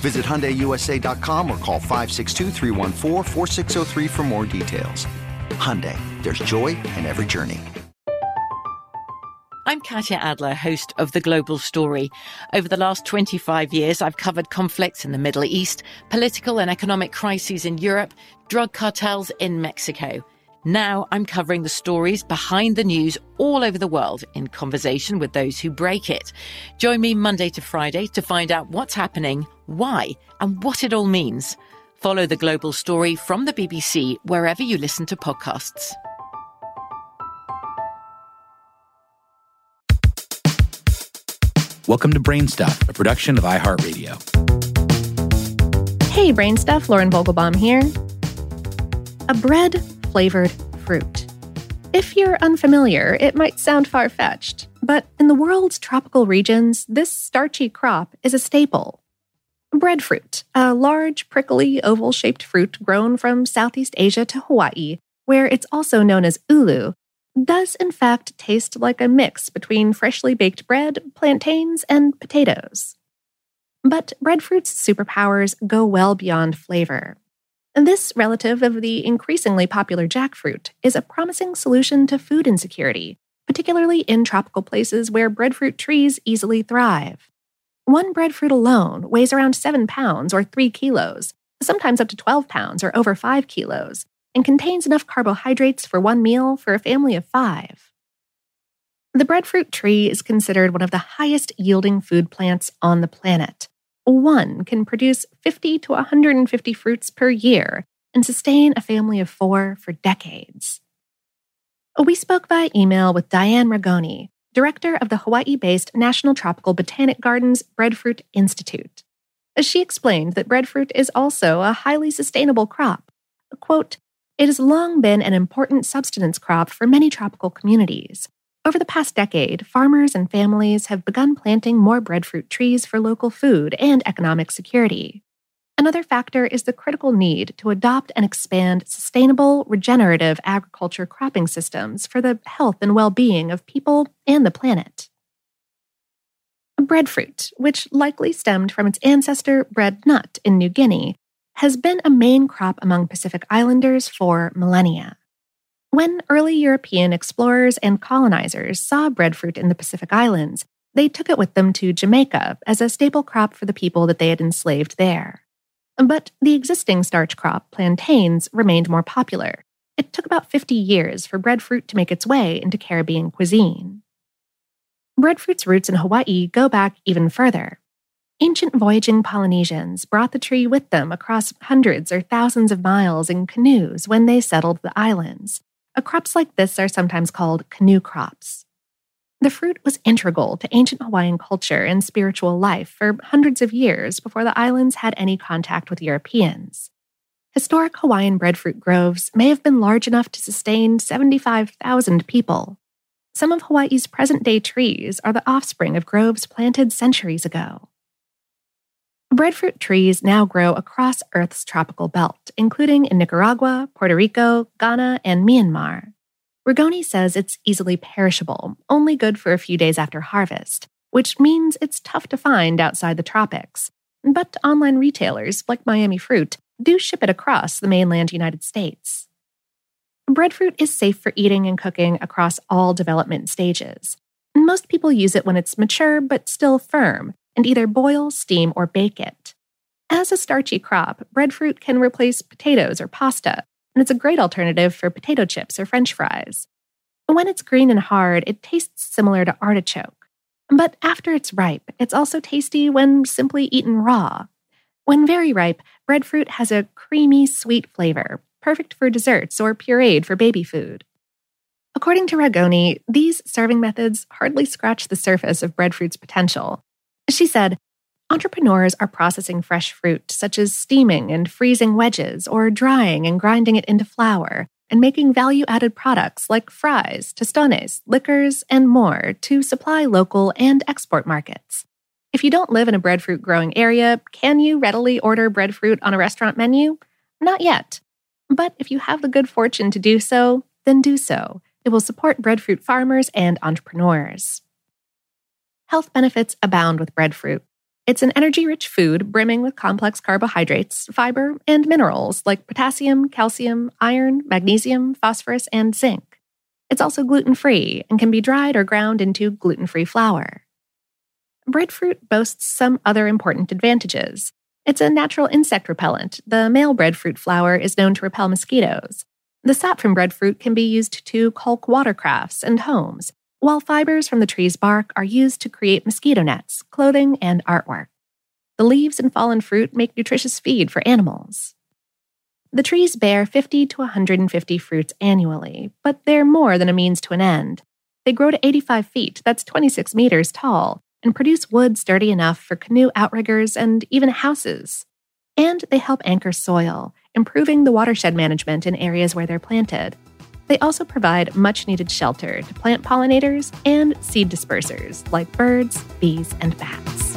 Visit HyundaiUSA.com or call 562 for more details. Hyundai, there's joy in every journey. I'm Katya Adler, host of The Global Story. Over the last 25 years, I've covered conflicts in the Middle East, political and economic crises in Europe, drug cartels in Mexico. Now I'm covering the stories behind the news all over the world in conversation with those who break it. Join me Monday to Friday to find out what's happening, why, and what it all means. Follow the global story from the BBC wherever you listen to podcasts. Welcome to Brainstuff, a production of iHeartRadio. Hey, Brainstuff, Lauren Vogelbaum here. A bread flavored fruit. If you're unfamiliar, it might sound far fetched, but in the world's tropical regions, this starchy crop is a staple. Breadfruit, a large, prickly, oval shaped fruit grown from Southeast Asia to Hawaii, where it's also known as ulu, does in fact taste like a mix between freshly baked bread, plantains, and potatoes. But breadfruit's superpowers go well beyond flavor. This relative of the increasingly popular jackfruit is a promising solution to food insecurity, particularly in tropical places where breadfruit trees easily thrive. One breadfruit alone weighs around 7 pounds or 3 kilos, sometimes up to 12 pounds or over 5 kilos, and contains enough carbohydrates for one meal for a family of five. The breadfruit tree is considered one of the highest yielding food plants on the planet one can produce 50 to 150 fruits per year and sustain a family of four for decades. We spoke via email with Diane Ragone, director of the Hawaii based National Tropical Botanic Gardens Breadfruit Institute. As she explained that breadfruit is also a highly sustainable crop. Quote, it has long been an important subsistence crop for many tropical communities, over the past decade, farmers and families have begun planting more breadfruit trees for local food and economic security. Another factor is the critical need to adopt and expand sustainable, regenerative agriculture cropping systems for the health and well being of people and the planet. Breadfruit, which likely stemmed from its ancestor bread nut in New Guinea, has been a main crop among Pacific Islanders for millennia. When early European explorers and colonizers saw breadfruit in the Pacific Islands, they took it with them to Jamaica as a staple crop for the people that they had enslaved there. But the existing starch crop, plantains, remained more popular, it took about 50 years for breadfruit to make its way into Caribbean cuisine. Breadfruit's roots in Hawaii go back even further. Ancient voyaging Polynesians brought the tree with them across hundreds or thousands of miles in canoes when they settled the islands. Uh, crops like this are sometimes called canoe crops. The fruit was integral to ancient Hawaiian culture and spiritual life for hundreds of years before the islands had any contact with Europeans. Historic Hawaiian breadfruit groves may have been large enough to sustain 75,000 people. Some of Hawaii's present day trees are the offspring of groves planted centuries ago. Breadfruit trees now grow across Earth's tropical belt, including in Nicaragua, Puerto Rico, Ghana, and Myanmar. Ragone says it's easily perishable, only good for a few days after harvest, which means it's tough to find outside the tropics. But online retailers, like Miami Fruit, do ship it across the mainland United States. Breadfruit is safe for eating and cooking across all development stages. Most people use it when it's mature but still firm, and either boil, steam, or bake it. As a starchy crop, breadfruit can replace potatoes or pasta, and it's a great alternative for potato chips or french fries. When it's green and hard, it tastes similar to artichoke. But after it's ripe, it's also tasty when simply eaten raw. When very ripe, breadfruit has a creamy, sweet flavor, perfect for desserts or pureed for baby food. According to Ragone, these serving methods hardly scratch the surface of breadfruit's potential, she said, Entrepreneurs are processing fresh fruit, such as steaming and freezing wedges, or drying and grinding it into flour, and making value added products like fries, tostones, liquors, and more to supply local and export markets. If you don't live in a breadfruit growing area, can you readily order breadfruit on a restaurant menu? Not yet. But if you have the good fortune to do so, then do so. It will support breadfruit farmers and entrepreneurs. Health benefits abound with breadfruit. It's an energy rich food brimming with complex carbohydrates, fiber, and minerals like potassium, calcium, iron, magnesium, phosphorus, and zinc. It's also gluten free and can be dried or ground into gluten free flour. Breadfruit boasts some other important advantages. It's a natural insect repellent. The male breadfruit flower is known to repel mosquitoes. The sap from breadfruit can be used to caulk watercrafts and homes, while fibers from the tree's bark are used to create mosquito nets, clothing, and artwork. The leaves and fallen fruit make nutritious feed for animals. The trees bear 50 to 150 fruits annually, but they're more than a means to an end. They grow to 85 feet, that's 26 meters tall, and produce wood sturdy enough for canoe outriggers and even houses. And they help anchor soil, improving the watershed management in areas where they're planted. They also provide much needed shelter to plant pollinators and seed dispersers like birds, bees, and bats.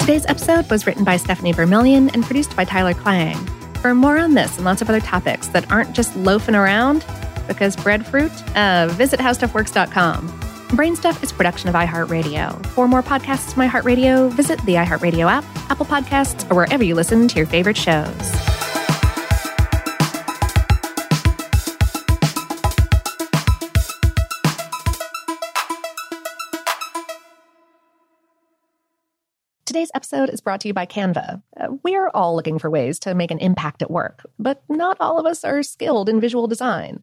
Today's episode was written by Stephanie Vermillion and produced by Tyler Klang. For more on this and lots of other topics that aren't just loafing around, because breadfruit, uh, visit howstuffworks.com. Brainstuff is production of iHeartRadio. For more podcasts from iHeartRadio, visit the iHeartRadio app, Apple Podcasts, or wherever you listen to your favorite shows. Today's episode is brought to you by Canva. Uh, we are all looking for ways to make an impact at work, but not all of us are skilled in visual design.